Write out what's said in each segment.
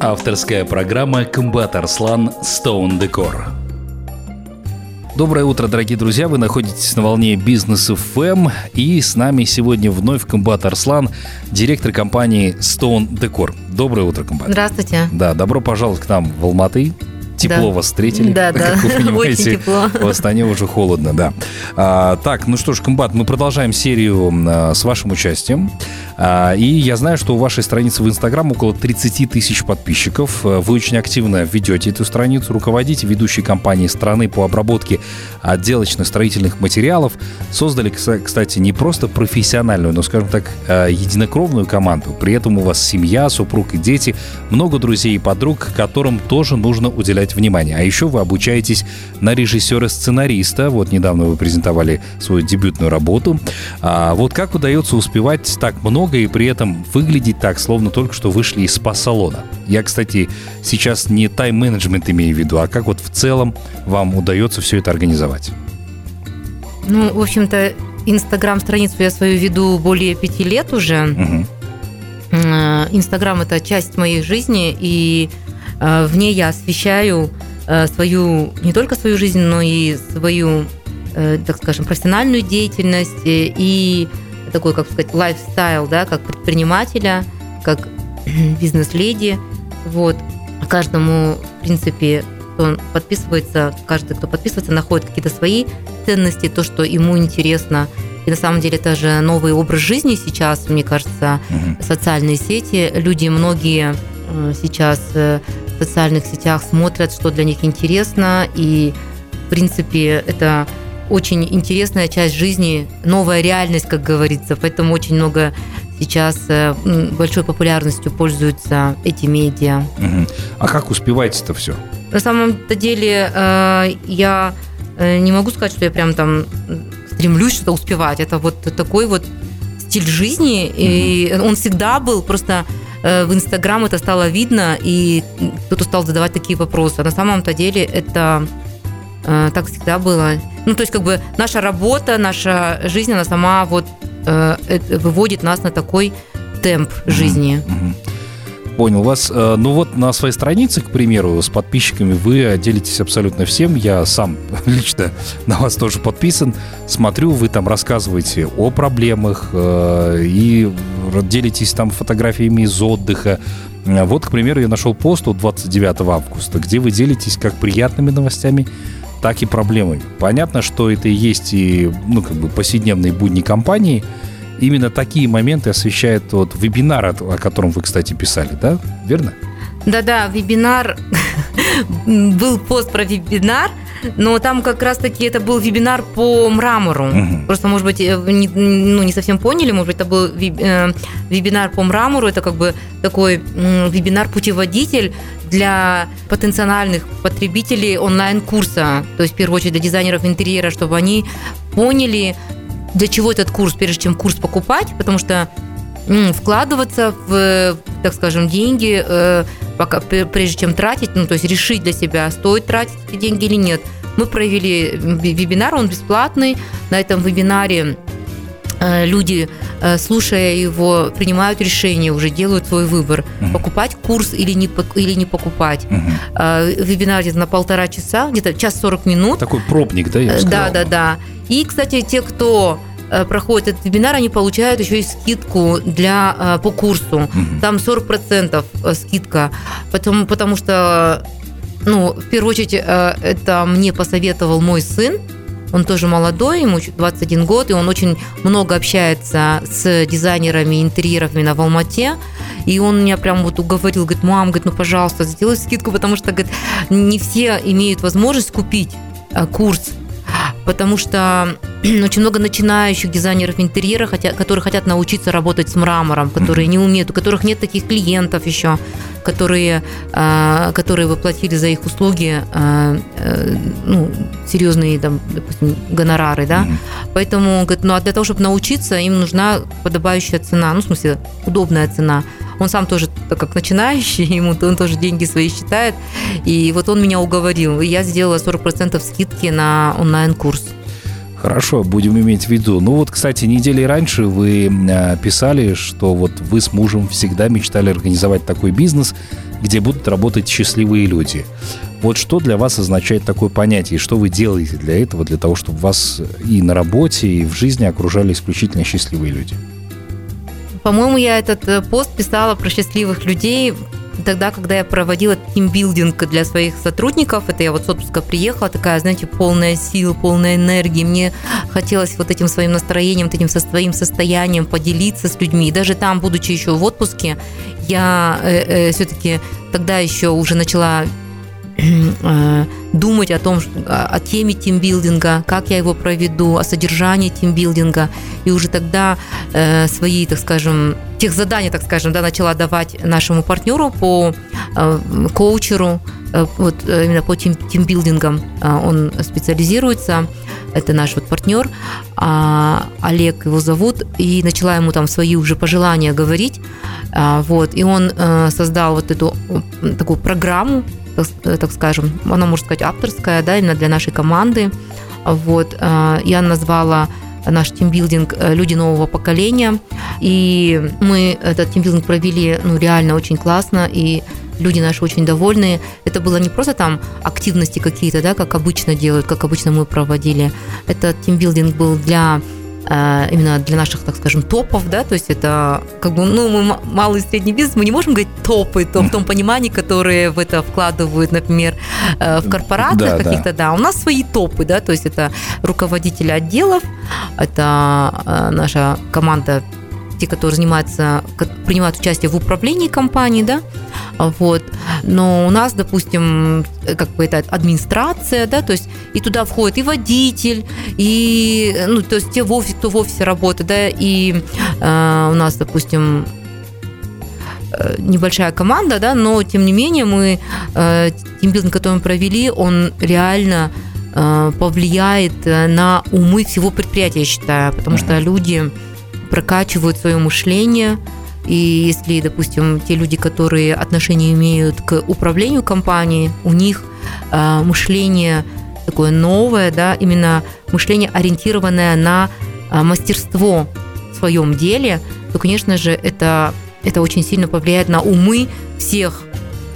Авторская программа «Комбат Арслан» Stone Decor. Доброе утро, дорогие друзья! Вы находитесь на волне Бизнес FM, и с нами сегодня вновь Комбат Арслан, директор компании Stone Decor. Доброе утро, Комбат. Здравствуйте. Да, добро пожаловать к нам в Алматы. Тепло Да. вас встретили. Да, да. Как вы понимаете, Очень тепло. в Астане уже холодно, да. А, так, ну что ж, Комбат, мы продолжаем серию а, с вашим участием. А, и я знаю, что у вашей страницы в Инстаграм около 30 тысяч подписчиков. А, Вы очень активно ведете эту страницу, руководите ведущей компанией страны по обработке отделочных строительных материалов. Создали, кстати, не просто профессиональную, но, скажем так, а, единокровную команду. При этом у вас семья, супруг и дети, много друзей и подруг, которым тоже нужно уделять внимание. А еще вы обучаетесь на режиссера-сценариста. Вот недавно вы презентовали свою дебютную работу. А вот как удается успевать так много и при этом выглядеть так, словно только что вышли из спа-салона? Я, кстати, сейчас не тайм-менеджмент имею в виду, а как вот в целом вам удается все это организовать? Ну, в общем-то, Инстаграм-страницу я свою веду более пяти лет уже. Э, Инстаграм – это часть моей жизни, и э, в ней я освещаю э, свою, не только свою жизнь, но и свою, так скажем, профессиональную деятельность и такой, как сказать, лайфстайл, да, как предпринимателя, как бизнес-леди. Вот. Каждому, в принципе, кто подписывается, каждый, кто подписывается, находит какие-то свои ценности, то, что ему интересно. И на самом деле это же новый образ жизни сейчас, мне кажется, Мгм. социальные сети. Люди многие э, сейчас э, в социальных сетях смотрят, что для них интересно, и, в принципе, это очень интересная часть жизни, новая реальность, как говорится. Поэтому очень много сейчас э, большой популярностью пользуются эти медиа. Мгм. А как успеваете это все? На самом-то деле э, я э, не могу сказать, что я прям там стремлюсь что-то успевать. Это вот такой вот стиль жизни, и он всегда был, просто в Инстаграм это стало видно, и кто-то стал задавать такие вопросы. А на самом-то деле это так всегда было. Ну, то есть, как бы наша работа, наша жизнь, она сама вот э, выводит нас на такой темп жизни. Понял вас. Э, Ну вот на своей странице, к примеру, с подписчиками вы делитесь абсолютно всем. Я сам лично на вас тоже подписан. Смотрю, вы там рассказываете о проблемах э, и делитесь там фотографиями из отдыха. Э, Вот, к примеру, я нашел пост от 29 августа, где вы делитесь как приятными новостями, так и проблемами. Понятно, что это и есть и, ну, как бы повседневные будни компании, Именно такие моменты освещает вот вебинар, о котором вы, кстати, писали, да? Верно? Да-да, вебинар, был пост про вебинар, но там как раз-таки это был вебинар по мрамору. Мгм. Просто, может быть, э, не, ну, не совсем поняли, может быть, это был э, вебинар по мрамору, это как бы такой вебинар-путеводитель для потенциальных потребителей онлайн-курса, то есть, в первую очередь, для дизайнеров интерьера, чтобы они поняли, для чего этот курс, прежде чем курс покупать, потому что вкладываться в, так скажем, деньги, э, пока, пр- прежде чем тратить, ну, то есть решить для себя, стоит тратить эти деньги или нет. Мы провели ве- вебинар, он бесплатный. На этом вебинаре э, люди, э, слушая его, принимают решение, уже делают свой выбор, Мгм. покупать курс или не, или не покупать. Э, Вебинар где-то на полтора часа, где-то час 40 минут. Такой пробник, да, я бы Э, сказал? Да, да, да. И, кстати, те, кто э, проходит этот вебинар, они получают еще и скидку для, э, по курсу. Там 40% скидка. Потому, потому что, ну, в первую очередь, э, это мне посоветовал мой сын. Он тоже молодой, ему чуть 21 год, и он очень много общается с дизайнерами интерьеров именно в Алмате. И он меня прям вот уговорил, говорит, мам, говорит, ну, пожалуйста, сделай скидку, потому что, говорит, не все имеют возможность купить э, курс потому что очень много начинающих дизайнеров интерьера, хотя, которые хотят научиться работать с мрамором, которые не умеют, у которых нет таких клиентов еще, которые, э, которые воплотили за их услуги э, э, ну, серьезные, там, допустим, гонорары, да. Мгм. Поэтому, говорит, ну а для того, чтобы научиться, им нужна подобающая цена, ну, в смысле, удобная цена. Он сам тоже, так как начинающий, ему он тоже деньги свои считает. И вот он меня уговорил. И я сделала 40% скидки на онлайн-курс. Хорошо, будем иметь в виду. Ну вот, кстати, недели раньше вы э, писали, что вот вы с мужем всегда мечтали организовать такой бизнес, где будут работать счастливые люди. Вот что для вас означает такое понятие, и что вы делаете для этого, для того, чтобы вас и на работе, и в жизни окружали исключительно счастливые люди? По-моему, я этот э, пост писала про счастливых людей тогда, когда я проводила тимбилдинг для своих сотрудников, это я вот с отпуска приехала, такая, знаете, полная сил, полная энергии, мне хотелось вот этим своим настроением, вот этим со своим состоянием поделиться с людьми. И даже там, будучи еще в отпуске, я э, э, все-таки тогда еще уже начала думать о том, о теме тимбилдинга, как я его проведу, о содержании тимбилдинга. И уже тогда э, свои, так скажем, тех заданий, так скажем, да, начала давать нашему партнеру по э, коучеру, вот именно по тим, тимбилдингам он специализируется. Это наш вот партнер, а Олег его зовут, и начала ему там свои уже пожелания говорить, а, вот, и он создал вот эту такую программу Э, так скажем, она, можно сказать, авторская, да, именно для нашей команды. Вот, э, я назвала наш тимбилдинг э, «Люди нового поколения». И мы этот тимбилдинг провели ну, реально очень классно, и люди наши очень довольны. Это было не просто там активности какие-то, да, как обычно делают, как обычно мы проводили. Этот тимбилдинг был для Э, именно для наших, так скажем, топов, да, то есть это как бы, ну, мы малый и средний бизнес, мы не можем говорить топы, то, в том понимании, которые в это вкладывают, например, э, в корпорациях да, каких-то, да. да, у нас свои топы, да, то есть это руководители отделов, это э, наша команда те, которые занимаются, принимают участие в управлении компанией, да, вот. Но у нас, допустим, как бы это администрация, да, то есть и туда входит и водитель, и, ну, то есть те в офисе, кто в офисе работает, да, и э, у нас, допустим, э, небольшая команда, да, но тем не менее мы э, тимбилдинг, который мы провели, он реально э, повлияет на умы всего предприятия, я считаю, потому что люди прокачивают свое мышление. И если, допустим, те люди, которые отношения имеют к управлению компанией, у них э, мышление такое новое, да, именно мышление, ориентированное на э, мастерство в своем деле, то, конечно же, это, это очень сильно повлияет на умы всех,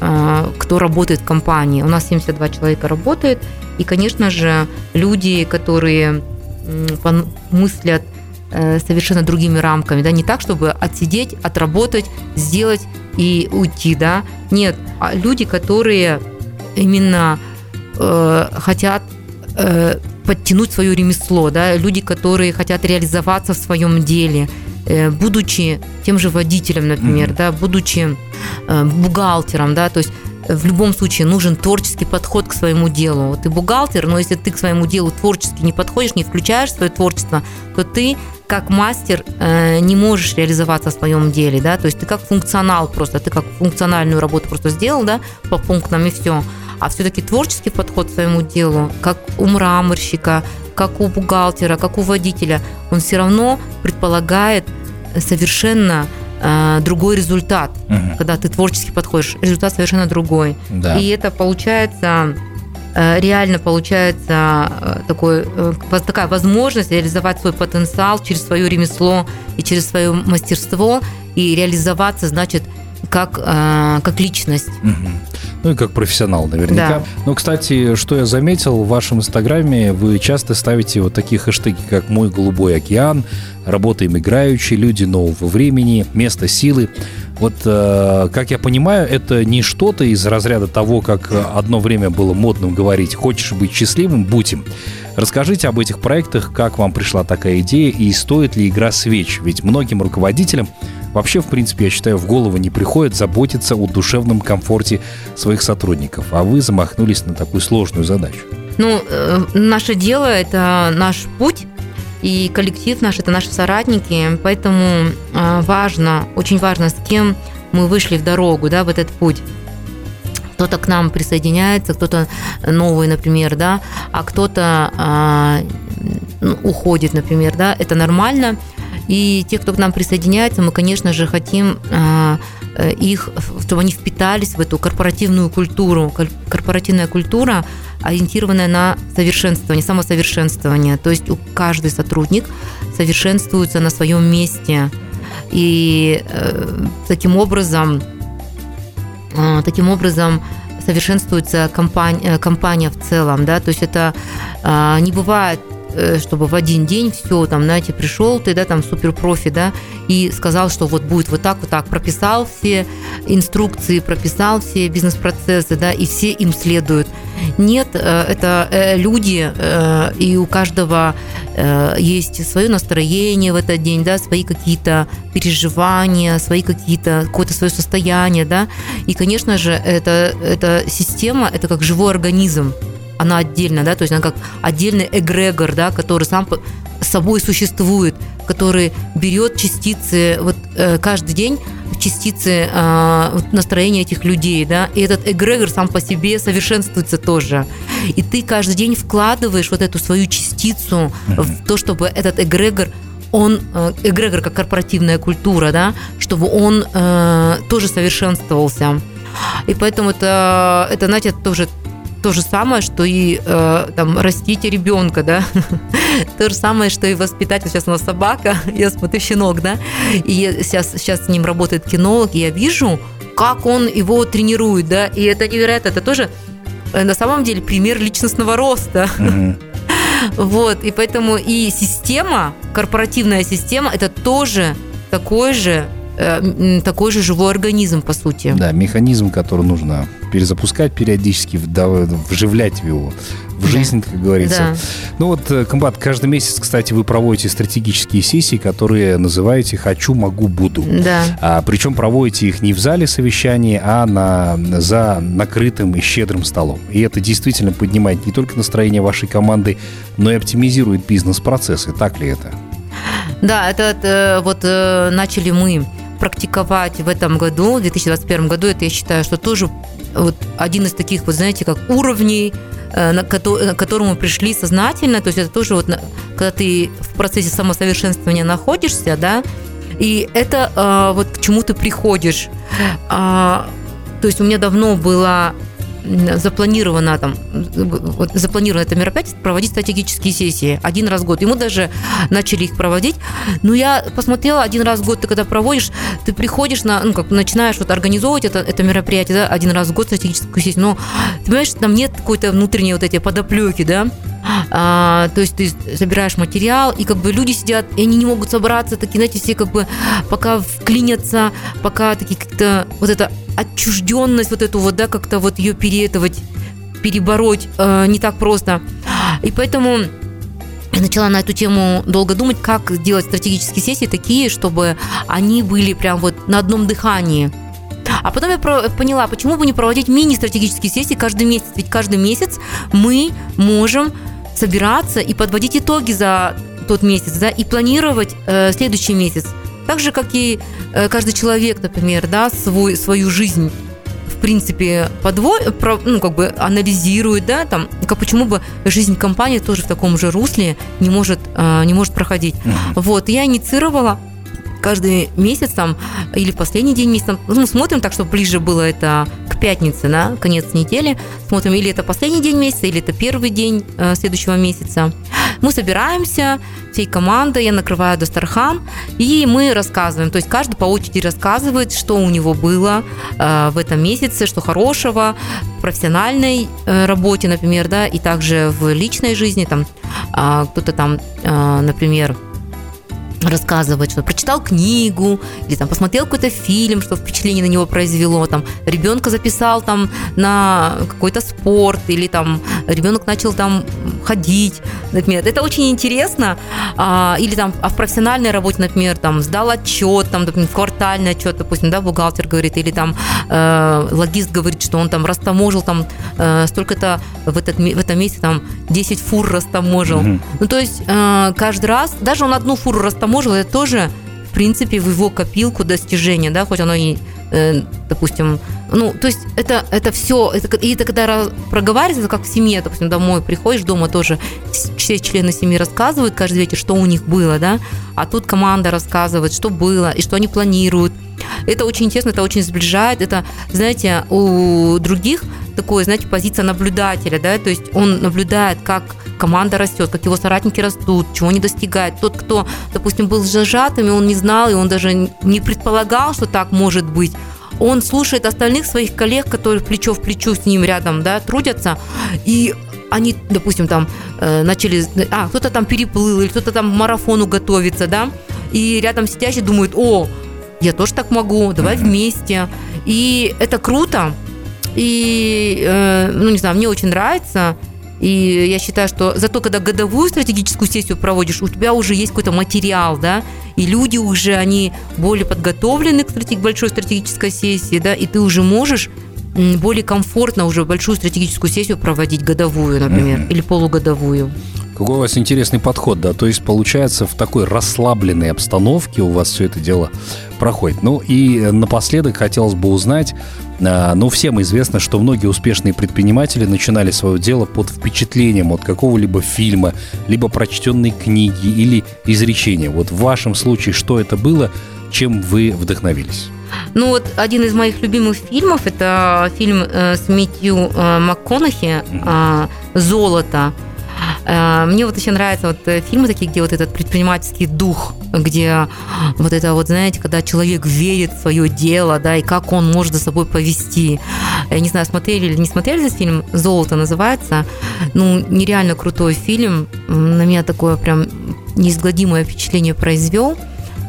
э, кто работает в компании. У нас 72 человека работает, и, конечно же, люди, которые мыслят Э, совершенно другими рамками, да, не так, чтобы отсидеть, отработать, сделать и уйти, да, нет, а люди, которые именно э, хотят э, подтянуть свое ремесло, да, люди, которые хотят реализоваться в своем деле, э, будучи тем же водителем, например, mm-hmm. да, будучи э, бухгалтером, да, то есть в любом случае нужен творческий подход к своему делу. Вот ты бухгалтер, но если ты к своему делу творчески не подходишь, не включаешь свое творчество, то ты как мастер э, не можешь реализоваться в своем деле, да, то есть ты как функционал просто, ты как функциональную работу просто сделал, да, по пунктам и все. А все-таки творческий подход к своему делу, как у мраморщика, как у бухгалтера, как у водителя, он все равно предполагает совершенно э, другой результат, угу. когда ты творчески подходишь, результат совершенно другой. Да. И это получается Э, реально получается э, такой, такая возможность реализовать свой потенциал через свое ремесло и через свое мастерство и реализоваться, значит, как, как личность. Угу. Ну и как профессионал наверняка. Да. Ну, кстати, что я заметил, в вашем инстаграме вы часто ставите вот такие хэштеги, как «Мой голубой океан», «Работаем играющие», «Люди нового времени», «Место силы». Вот, э, как я понимаю, это не что-то из разряда того, как одно время было модным говорить «хочешь быть счастливым, будь им». Расскажите об этих проектах, как вам пришла такая идея и стоит ли игра свеч? Ведь многим руководителям вообще, в принципе, я считаю, в голову не приходит заботиться о душевном комфорте своих сотрудников, а вы замахнулись на такую сложную задачу. Ну, э, наше дело – это наш путь, и коллектив наш – это наши соратники, поэтому э, важно, очень важно, с кем мы вышли в дорогу, да, в этот путь. Кто-то к нам присоединяется, кто-то новый, например, да, а кто-то э, уходит, например, да, это нормально. И те, кто к нам присоединяется, мы, конечно же, хотим э, их, чтобы они впитались в эту корпоративную культуру. Корпоративная культура ориентированная на совершенствование, самосовершенствование. То есть каждый сотрудник совершенствуется на своем месте. И э, таким образом, э, таким образом совершенствуется компания, э, компания в целом, да, то есть это э, не бывает Э, чтобы в один день все, там, знаете, пришел ты, да, там, суперпрофи, да, и сказал, что вот будет вот так, вот так, прописал все инструкции, прописал все бизнес-процессы, да, и все им следуют. Нет, э, это э, люди, и у каждого есть свое настроение в этот день, да, свои какие-то переживания, свои какие-то, какое-то свое состояние, да, и, конечно же, это, эта система, это как живой организм, она отдельно, да, то есть она как отдельный эгрегор, да, который сам собой существует, который берет частицы вот э, каждый день частицы э, настроения этих людей, да, и этот эгрегор сам по себе совершенствуется тоже. И ты каждый день вкладываешь вот эту свою частицу в то, чтобы этот эгрегор он, э, эгрегор как корпоративная культура, да, чтобы он э, тоже совершенствовался. И поэтому это, это, знаете, тоже то же самое, что и э, там растите ребенка, да, то же самое, что и воспитать. Сейчас у нас собака, я смотрю щенок, да, и сейчас, сейчас с ним работает кинолог, и я вижу, как он его тренирует, да, и это невероятно, это тоже э, на самом деле пример личностного роста. Вот, и поэтому и система, корпоративная система, это тоже такой же такой же живой организм, по сути. Да, механизм, который нужно перезапускать периодически, вживлять в его в жизнь, как говорится. Да. Ну вот, э, комбат, каждый месяц, кстати, вы проводите стратегические сессии, которые называете «Хочу, могу, буду». Да. А, причем проводите их не в зале совещаний, а на, за накрытым и щедрым столом. И это действительно поднимает не только настроение вашей команды, но и оптимизирует бизнес-процессы. Так ли это? Да, это, это вот э, начали мы практиковать в этом году, в 2021 году, это я считаю, что тоже вот один из таких, вот знаете, как уровней, э, к которому пришли сознательно, то есть это тоже вот, когда ты в процессе самосовершенствования находишься, да, и это э, вот к чему ты приходишь. А, то есть у меня давно была запланировано там, вот, запланировано это мероприятие проводить стратегические сессии один раз в год. Ему даже начали их проводить. Но я посмотрела один раз в год, ты когда проводишь, ты приходишь на, ну, как начинаешь вот организовывать это, это мероприятие, да, один раз в год стратегическую сессию, но ты понимаешь, там нет какой-то внутренней вот эти подоплеки, да, а, то есть ты собираешь материал, и как бы люди сидят, и они не могут собраться, такие, знаете, все как бы пока вклинятся, пока такие как-то вот это отчужденность вот эту вот, да, как-то вот ее переэтовать, перебороть э, не так просто. И поэтому я начала на эту тему долго думать, как делать стратегические сессии такие, чтобы они были прям вот на одном дыхании. А потом я поняла, почему бы не проводить мини-стратегические сессии каждый месяц. Ведь каждый месяц мы можем собираться и подводить итоги за тот месяц, да, и планировать э, следующий месяц. Так же, как и э, каждый человек, например, да, свой, свою жизнь в принципе, подво... ну, как бы анализирует, да, там, как почему бы жизнь компании тоже в таком же русле не может, э, не может проходить. Вот, я инициировала каждый месяц там или в последний день месяца, ну, смотрим так, чтобы ближе было это к пятнице, да, конец недели, смотрим, или это последний день месяца, или это первый день э, следующего месяца. Мы собираемся всей командой, я накрываю Дастархан, и мы рассказываем. То есть каждый по очереди рассказывает, что у него было э, в этом месяце, что хорошего в профессиональной э, работе, например, да, и также в личной жизни, там э, кто-то там, э, например, рассказывать, что прочитал книгу или там посмотрел какой-то фильм, что впечатление на него произвело, там ребенка записал там на какой-то спорт или там ребенок начал там ходить, например. Это очень интересно. А, или там а в профессиональной работе, например, там сдал отчет, там, допустим, квартальный отчет, допустим, да, бухгалтер говорит, или там э, логист говорит, что он там растаможил там э, столько-то в, этот, в этом месяце там 10 фур растаможил. Mm-hmm. Ну, то есть э, каждый раз, даже он одну фуру растаможил, может, это тоже, в принципе, в его копилку достижения, да, хоть оно и, э, допустим, ну, то есть это, это все, это, и это когда проговаривается, это как в семье, допустим, домой приходишь, дома тоже все члены семьи рассказывают каждый вечер, что у них было, да, а тут команда рассказывает, что было и что они планируют. Это очень интересно, это очень сближает. Это, знаете, у других такой, знаете, позиция наблюдателя, да, то есть он наблюдает, как команда растет, как его соратники растут, чего они достигают. Тот, кто, допустим, был зажатым, и он не знал, и он даже не предполагал, что так может быть, он слушает остальных своих коллег, которые плечо в плечо с ним рядом, да, трудятся, и они, допустим, там э, начали, а, кто-то там переплыл, или кто-то там марафону готовится, да, и рядом сидящий думает, о, я тоже так могу, давай вместе. И это круто, и, э, ну, не знаю, мне очень нравится, и я считаю, что зато, когда годовую стратегическую сессию проводишь, у тебя уже есть какой-то материал, да, и люди уже, они более подготовлены к стратег... большой стратегической сессии, да, и ты уже можешь более комфортно уже большую стратегическую сессию проводить годовую, например, mm-hmm. или полугодовую. Какой у вас интересный подход, да, то есть получается в такой расслабленной обстановке у вас все это дело проходит. Ну и напоследок хотелось бы узнать, а, ну всем известно, что многие успешные предприниматели начинали свое дело под впечатлением от какого-либо фильма, либо прочтенной книги или изречения. Вот в вашем случае что это было, чем вы вдохновились? Ну вот один из моих любимых фильмов это фильм э, с Митью э, МакКонахи э, «Золото». Э, мне вот еще нравятся вот э, фильмы такие, где вот этот предпринимательский дух, где вот это вот, знаете, когда человек верит в свое дело, да, и как он может за собой повести. Я не знаю, смотрели или не смотрели этот фильм, «Золото» называется. Ну, нереально крутой фильм. На меня такое прям неизгладимое впечатление произвел.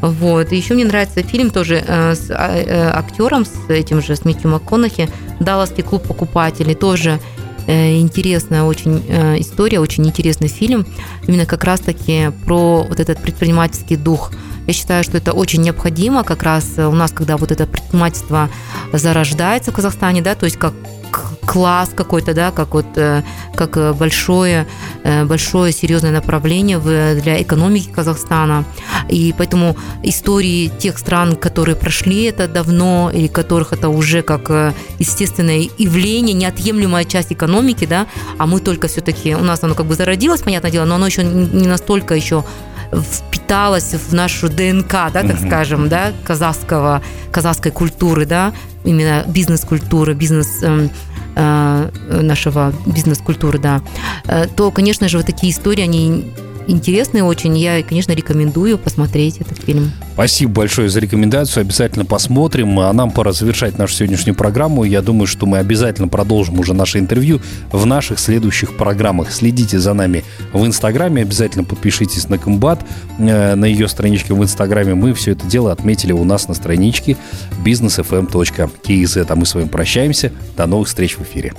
Вот. И еще мне нравится фильм тоже э, с а, актером, с этим же, с Митью МакКонахи, «Далласский клуб покупателей». Тоже интересная очень э, история, очень интересный фильм. Именно как раз-таки про вот этот предпринимательский дух. Я считаю, что это очень необходимо как раз у нас, когда вот это предпринимательство зарождается в Казахстане, да, то есть как класс какой-то, да, как вот э, как э, большое, э, большое серьезное направление для экономики Казахстана. И поэтому истории тех стран, которые прошли это давно, и которых это уже как естественное явление, неотъемлемая часть экономики, да, а мы только все-таки, у нас оно как бы зародилось, понятное дело, но оно еще не настолько еще впиталось в нашу ДНК, да, так mm-hmm. скажем, да, казахского, казахской культуры, да, именно бизнес-культуры, бизнес, эм, э, нашего бизнес-культуры, да, э, то, конечно же, вот такие истории, они интересный очень. Я, конечно, рекомендую посмотреть этот фильм. Спасибо большое за рекомендацию. Обязательно посмотрим. А нам пора завершать нашу сегодняшнюю программу. Я думаю, что мы обязательно продолжим уже наше интервью в наших следующих программах. Следите за нами в Инстаграме. Обязательно подпишитесь на Комбат, э, на ее страничке в Инстаграме. Мы все это дело отметили у нас на страничке businessfm.kz. А мы с вами прощаемся. До новых встреч в эфире.